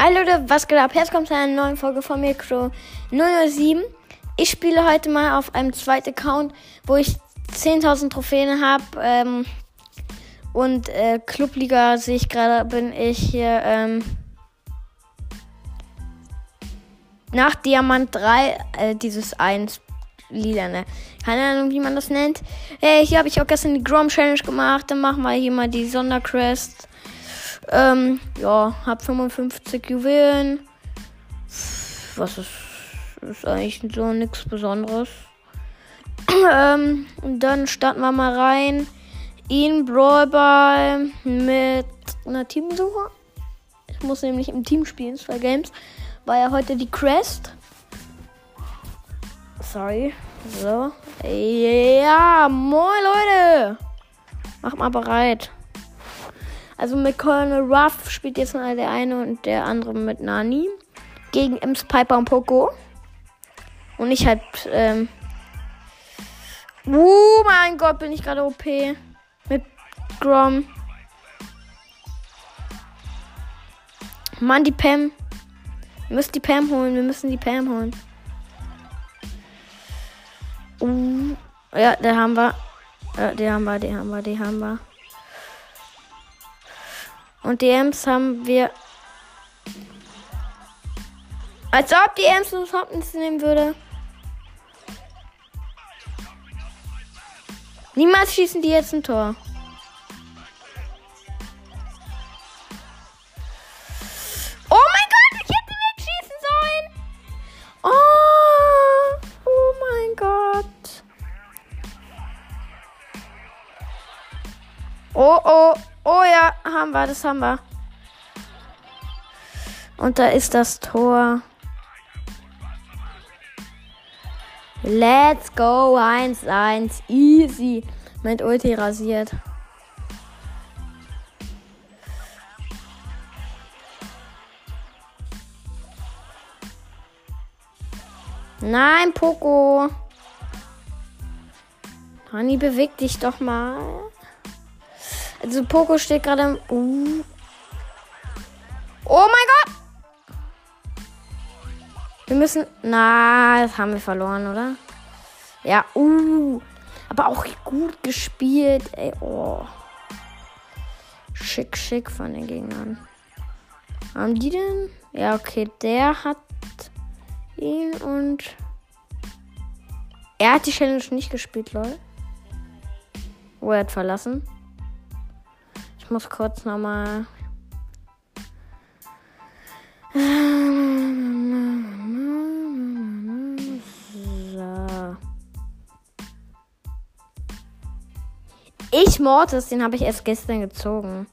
Hi Leute, was geht ab? Jetzt kommt zu einer neuen Folge von Mikro 007. Ich spiele heute mal auf einem zweiten Account, wo ich 10.000 Trophäen habe. Ähm, und äh, Clubliga sehe ich gerade, bin ich hier ähm, nach Diamant 3, äh, dieses 1 lilane. Keine Ahnung, wie man das nennt. Äh, hier habe ich auch gestern die Grom Challenge gemacht. Dann machen wir hier mal die Sonderquest. Ähm, ja, hab 55 Juwelen. Was ist, ist eigentlich so nichts Besonderes. ähm, und dann starten wir mal rein in Brawlball mit einer Teamsuche. Ich muss nämlich im Team spielen, zwei Games. War ja heute die Crest. Sorry. So. Ja, moin Leute. Macht mal bereit. Also mit Colonel Ruff spielt jetzt mal der eine und der andere mit Nani. Gegen Ems Piper und Poco. Und ich halt, ähm. Oh mein Gott, bin ich gerade OP. Mit Grom. Mann, die Pam. Wir müssen die Pam holen. Wir müssen die Pam holen. Uh, ja, der haben wir. Ja, die haben wir, die haben wir, die haben wir. Und die Ems haben wir. Als ob die Ems uns Hopkins nehmen würde. Niemals schießen die jetzt ein Tor. Oh mein Gott, ich hätte wegschießen sollen. Oh, oh mein Gott. Oh, oh. Haben wir, das haben wir. Und da ist das Tor. Let's go 1-1. Easy. Mit Ulti rasiert. Nein, Poco. Honey, beweg dich doch mal. Also Poco steht gerade im. Uh. Oh mein Gott! Wir müssen. Na, das haben wir verloren, oder? Ja, uh. Aber auch gut gespielt, ey. Oh. Schick, schick von den Gegnern. Haben die denn? Ja, okay, der hat ihn und. Er hat die Challenge nicht gespielt, lol. Oh, er hat verlassen. Ich muss kurz nochmal. So. Ich Mortis, den habe ich erst gestern gezogen.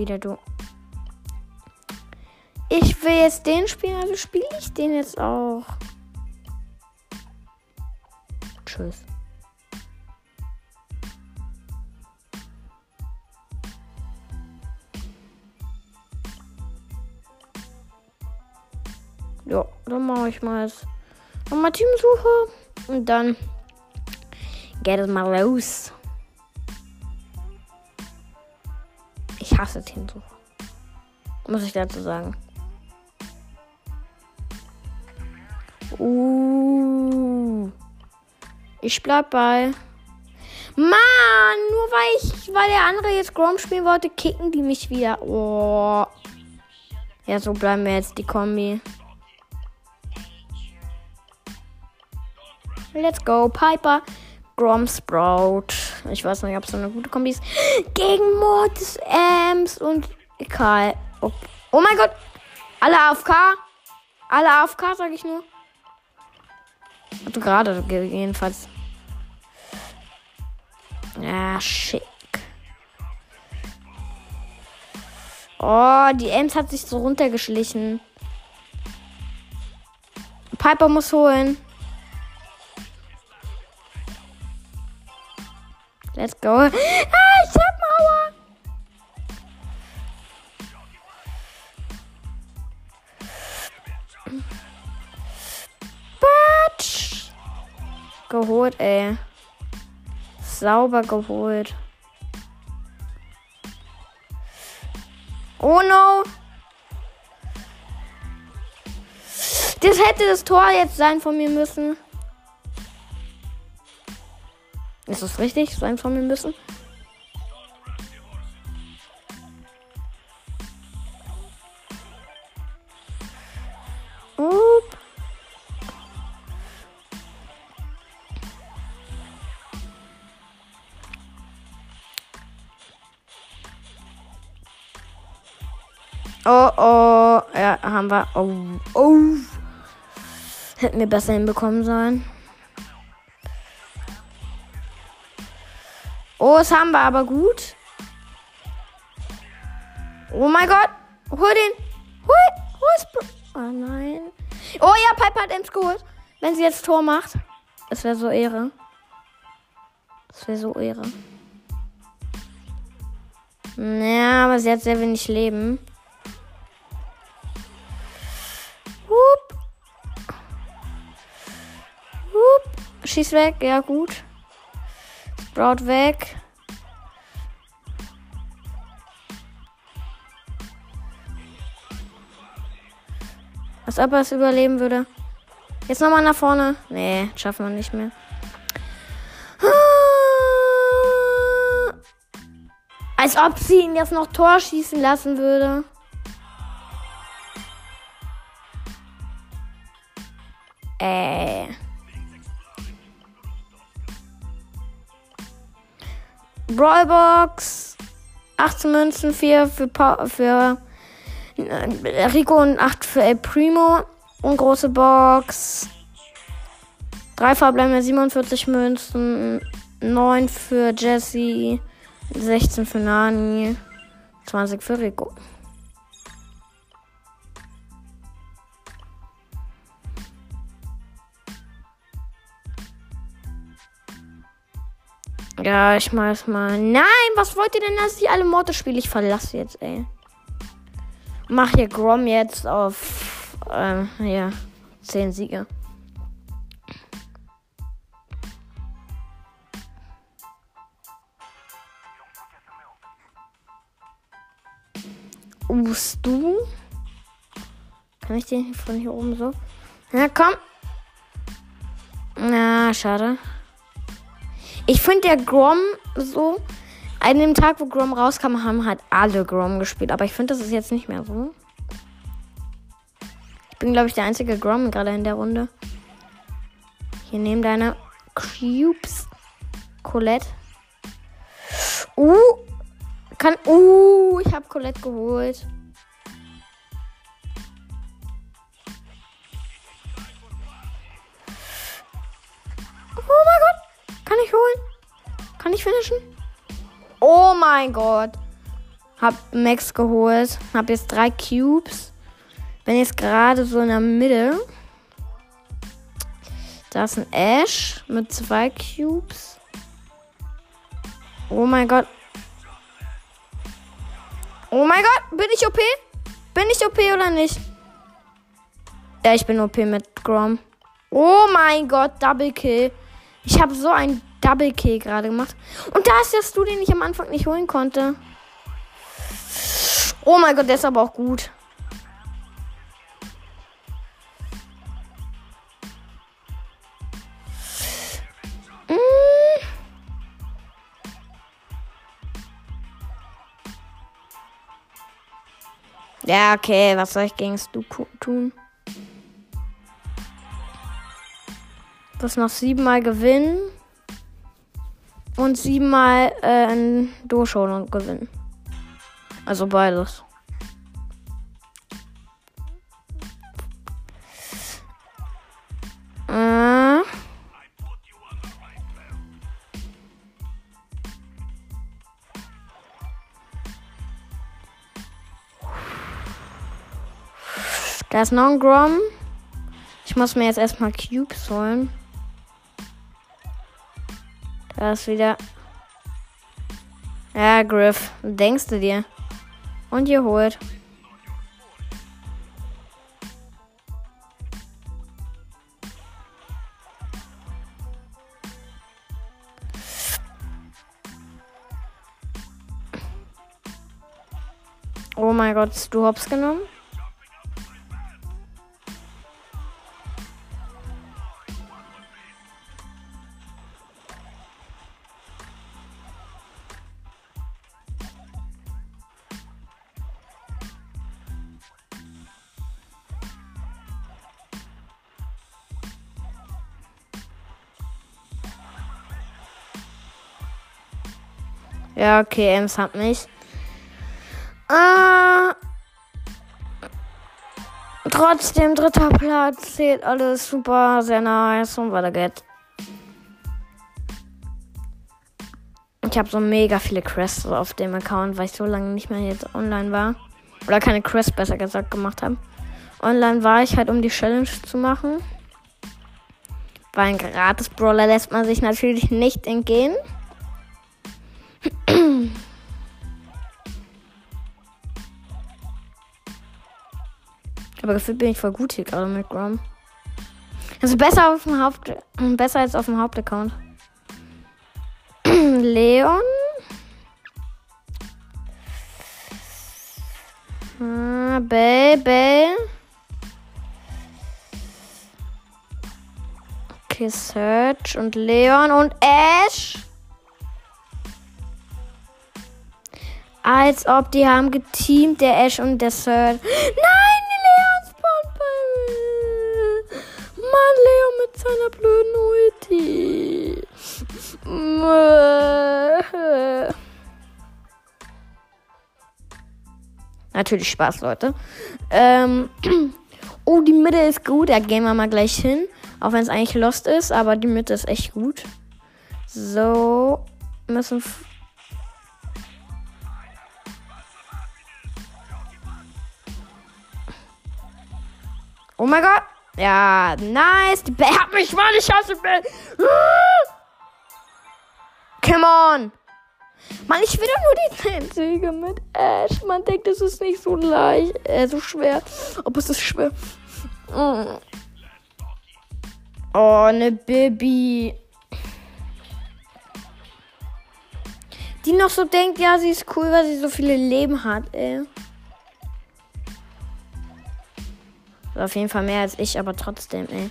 Wieder, du. Ich will jetzt den spielen, also spiele ich den jetzt auch. Tschüss. Ja, dann mache ich mal jetzt nochmal Teamsuche und dann geht es mal los. Hasse Teamsuche. Muss ich dazu sagen. Uh. Ich bleib bei. Mann, nur weil ich, weil der andere jetzt Grom spielen wollte, kicken die mich wieder. Oh. Ja, so bleiben wir jetzt die Kombi. Let's go, Piper. Grom Sprout. Ich weiß nicht, ob es so eine gute Kombi ist. Gegen Mortis, Ems und Karl. Oh, oh mein Gott. Alle AFK. Alle AFK, sag ich nur. Also gerade jedenfalls. Ja, schick. Oh, die Ems hat sich so runtergeschlichen. Piper muss holen. Let's go. Ah, ich hab Mauer. Batsch. Geholt, ey. Sauber geholt. Oh no. Das hätte das Tor jetzt sein von mir müssen. Ist das richtig? Von mir müssen? Oh, oh. Ja, haben wir. Oh, oh. Hätten wir besser hinbekommen sollen. Oh, das haben wir aber gut. Oh mein Gott. Hol den. Hol. Hol Oh nein. Oh ja, Piper hat Ems geholt. Wenn sie jetzt Tor macht. Das wäre so Ehre. Das wäre so Ehre. Ja, aber sie hat sehr wenig Leben. Hup. Hup. Schieß weg. Ja, gut. Sprout weg. Als ob er es überleben würde. Jetzt nochmal nach vorne. Nee, schaffen wir nicht mehr. Als ob sie ihn jetzt noch Tor schießen lassen würde. Brawlbox. 18 Münzen, 4 für, pa für äh, Rico und 8 für El Primo. Und große Box. 3 verbleibende 47 Münzen. 9 für Jesse. 16 für Nani. 20 für Rico. Ja, ich mach mal. Nein, was wollt ihr denn, dass ich alle Morte spiele? Ich verlasse jetzt, ey. Mach hier Grom jetzt auf, ähm, ja, 10 Siege. Ust du? Kann ich den von hier oben so? Na komm. Na, schade. Ich finde der Grom so. An dem Tag, wo Grom rauskam, haben halt alle Grom gespielt. Aber ich finde, das ist jetzt nicht mehr so. Ich bin, glaube ich, der einzige Grom gerade in der Runde. Hier neben deine Cubes. Colette. Uh. Kann. Uh, ich habe Colette geholt. Ich finishen? Oh mein Gott. Hab Max geholt. Hab jetzt drei Cubes. Bin jetzt gerade so in der Mitte. Da ist ein Ash mit zwei Cubes. Oh mein Gott. Oh mein Gott, bin ich OP? Bin ich OP oder nicht? Ja, ich bin OP mit Grom. Oh mein Gott, Double Kill. Ich habe so ein Double Kill gerade gemacht. Und da ist der Stu, den ich am Anfang nicht holen konnte. Oh mein Gott, der ist aber auch gut. Mm. Ja, okay, was soll ich gegen Stu tun? Das noch siebenmal gewinnen. Und siebenmal äh, Durchschauen und gewinnen. Also beides. Äh. Da ist noch ein Grom. Ich muss mir jetzt erstmal Cubes holen. Da ist wieder. Ja, Griff. Denkst du dir? Und ihr holt. Oh mein Gott, du hops genommen? Ja, okay, Ems hat mich. Ah, trotzdem dritter Platz. Zählt alles super, sehr nice und weiter geht's. Ich habe so mega viele Quests auf dem Account, weil ich so lange nicht mehr jetzt online war. Oder keine Quests besser gesagt gemacht habe. Online war ich halt, um die Challenge zu machen. Weil ein gratis Brawler lässt man sich natürlich nicht entgehen. Aber gefühlt bin ich voll gut hier gerade mit Grom. Also besser auf dem Haupt besser als auf dem Hauptaccount. Leon. Ah, Baby. Okay, Search und Leon und Ash. Als ob die haben geteamt, der Ash und der Search. Nein, Natürlich Spaß, Leute. Ähm, oh, die Mitte ist gut. Da gehen wir mal gleich hin. Auch wenn es eigentlich lost ist, aber die Mitte ist echt gut. So, müssen Oh mein Gott. Ja, nice. Die Bell hat mich, Mann. Ich hasse Bell. Come on. Mann, ich will doch nur die 10 Siege mit Ash. Man denkt, es ist nicht so leicht, äh, so schwer. Aber es ist schwer. Mm. Oh, ne Baby. Die noch so denkt, ja, sie ist cool, weil sie so viele Leben hat, ey. Auf jeden Fall mehr als ich, aber trotzdem, ey.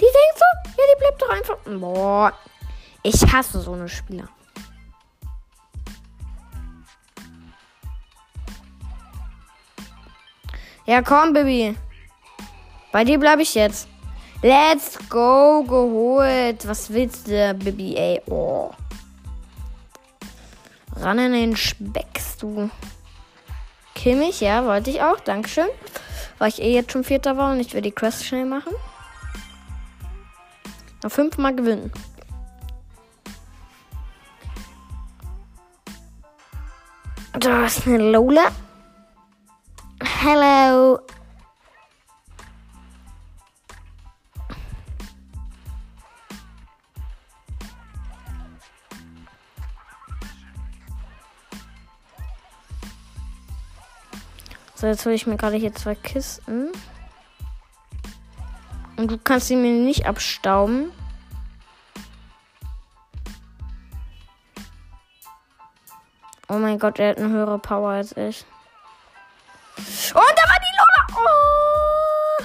Die denkt so, ja, die bleibt doch einfach. Boah. Ich hasse so eine Spieler. Ja, komm, Baby. Bei dir bleibe ich jetzt. Let's go, geholt. Was willst du, Baby, ey? Oh. Ran in den Specks, du. Kill mich, ja, wollte ich auch. Dankeschön. Weil ich eh jetzt schon Vierter war und ich will die Quest schnell machen. Noch fünfmal gewinnen. Da ist eine Lola. Hello. So, jetzt hole ich mir gerade hier zwei Kisten. Und du kannst sie mir nicht abstauben. Oh mein Gott, er hat eine höhere Power als ich. Und da war die Lola. Oh.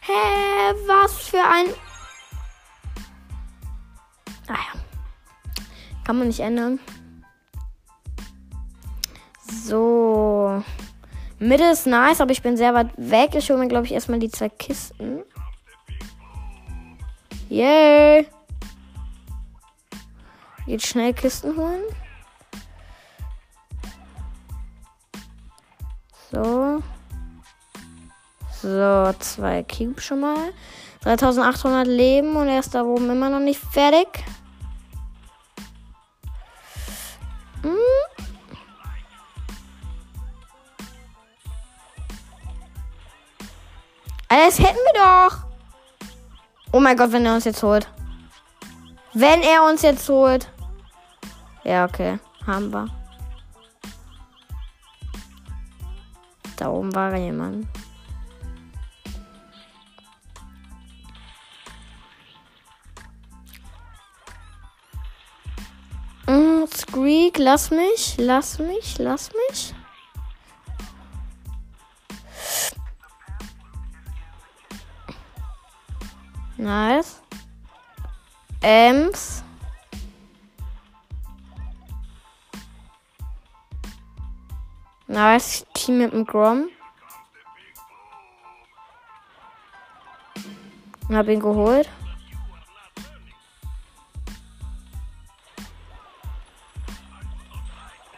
Hä, was für ein... Ah ja. Kann man nicht ändern. So. Mitte ist nice, aber ich bin sehr weit weg. Ich hole mir, glaube ich, erstmal die zwei Kisten. Yay! Jetzt schnell Kisten holen. So. So, zwei Cube schon mal. 3800 Leben und er ist da oben immer noch nicht fertig. Hm. Das hätten wir doch. Oh mein Gott, wenn er uns jetzt holt. Wenn er uns jetzt holt. Ja, okay. Haben wir. Da oben war jemand. Mm, Squeak, lass mich, lass mich, lass mich. Nice. Ems. Nice. Team mit dem Grom. Hab ihn geholt.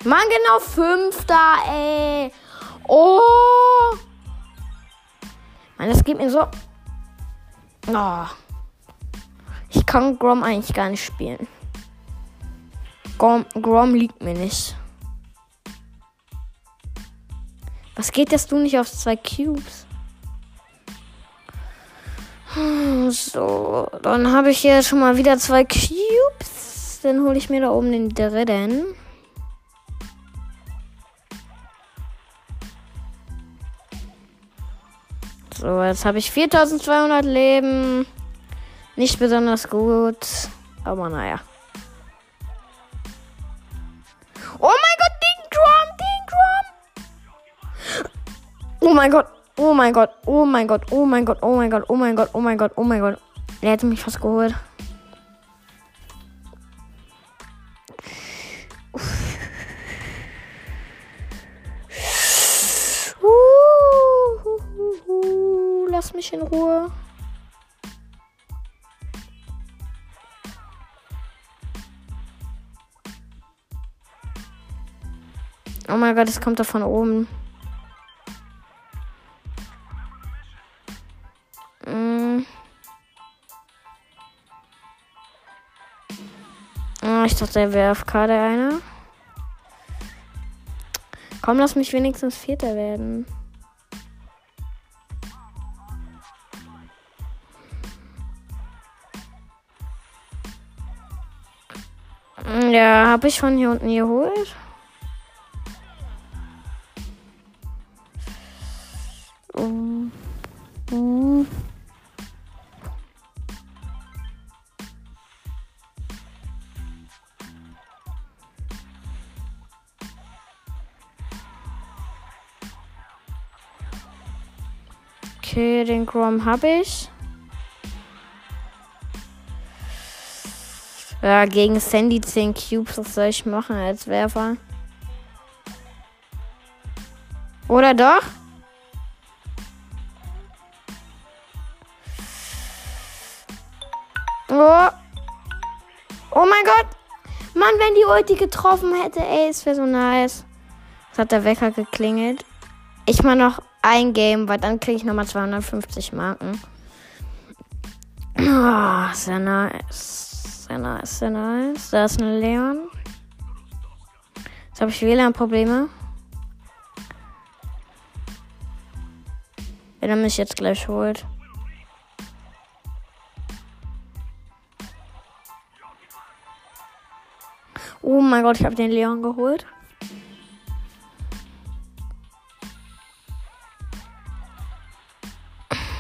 Mann, genau fünfter, ey. Oh. Mann, das geht mir so. Oh. Ich kann Grom eigentlich gar nicht spielen. Grom, Grom liegt mir nicht. Was geht das du nicht auf zwei Cubes? So, dann habe ich hier schon mal wieder zwei Cubes. Dann hole ich mir da oben den dritten. So, jetzt habe ich 4200 Leben. Nicht besonders gut. Aber naja. Mein Gott, oh mein Gott, oh mein Gott, oh mein Gott, oh mein Gott, oh mein Gott, oh mein Gott, oh mein Gott. Er hätte mich fast geholt. lass mich in Ruhe. Oh mein Gott, es kommt da von oben. Ich dachte, er wäre AFK, der eine. Komm, lass mich wenigstens Vierter werden. Ja, habe ich von hier unten geholt. Okay, den Grom habe ich. Ja, gegen Sandy 10 Cubes, was soll ich machen als Werfer? Oder doch? Oh. Oh mein Gott. Mann, wenn die Ulti getroffen hätte, ey, es wäre so nice. Jetzt hat der Wecker geklingelt. Ich mach noch ein Game, weil dann kriege ich nochmal 250 Marken. Oh, sehr nice. Sehr nice, sehr nice. Da ist ein Leon. Jetzt habe ich WLAN-Probleme. Wenn er mich jetzt gleich holt. Oh mein Gott, ich habe den Leon geholt.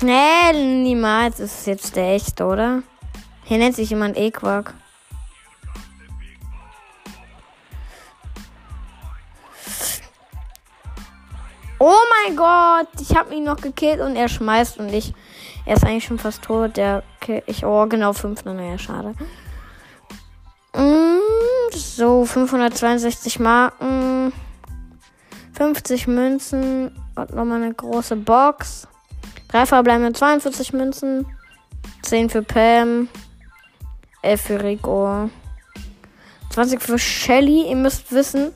Nee, niemals ist es jetzt der echte, oder? Hier nennt sich jemand Equark. Oh mein Gott, ich habe ihn noch gekillt und er schmeißt und ich. Er ist eigentlich schon fast tot. Der ich oh genau 5, naja, schade. Mm, so 562 Marken, 50 Münzen und nochmal eine große Box. Drei verbleibende 42 Münzen, 10 für Pam. 11 für Rico. 20 für Shelly. Ihr müsst wissen,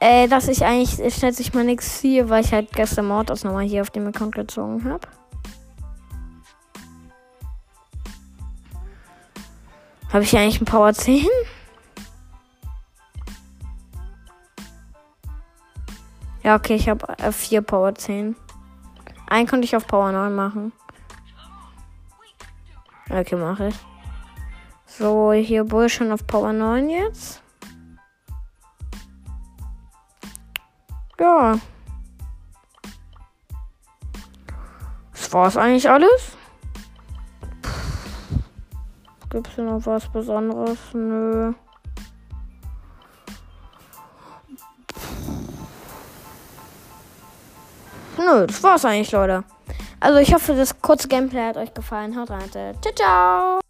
äh, dass ich eigentlich, stellt sich mal nichts hier, weil ich halt gestern Mord aus nochmal hier auf dem Account gezogen habe. Habe ich eigentlich ein Power 10? Ja, okay, ich habe äh, 4 Power 10. Einen konnte ich auf Power 9 machen. Okay, mache ich. So, hier Bull schon auf Power 9 jetzt. Ja. Das war's eigentlich alles. Gibt's hier noch was Besonderes? Nö. Nö, das war's eigentlich, Leute. Also ich hoffe, das kurze Gameplay hat euch gefallen. Haut rein. Ciao, ciao.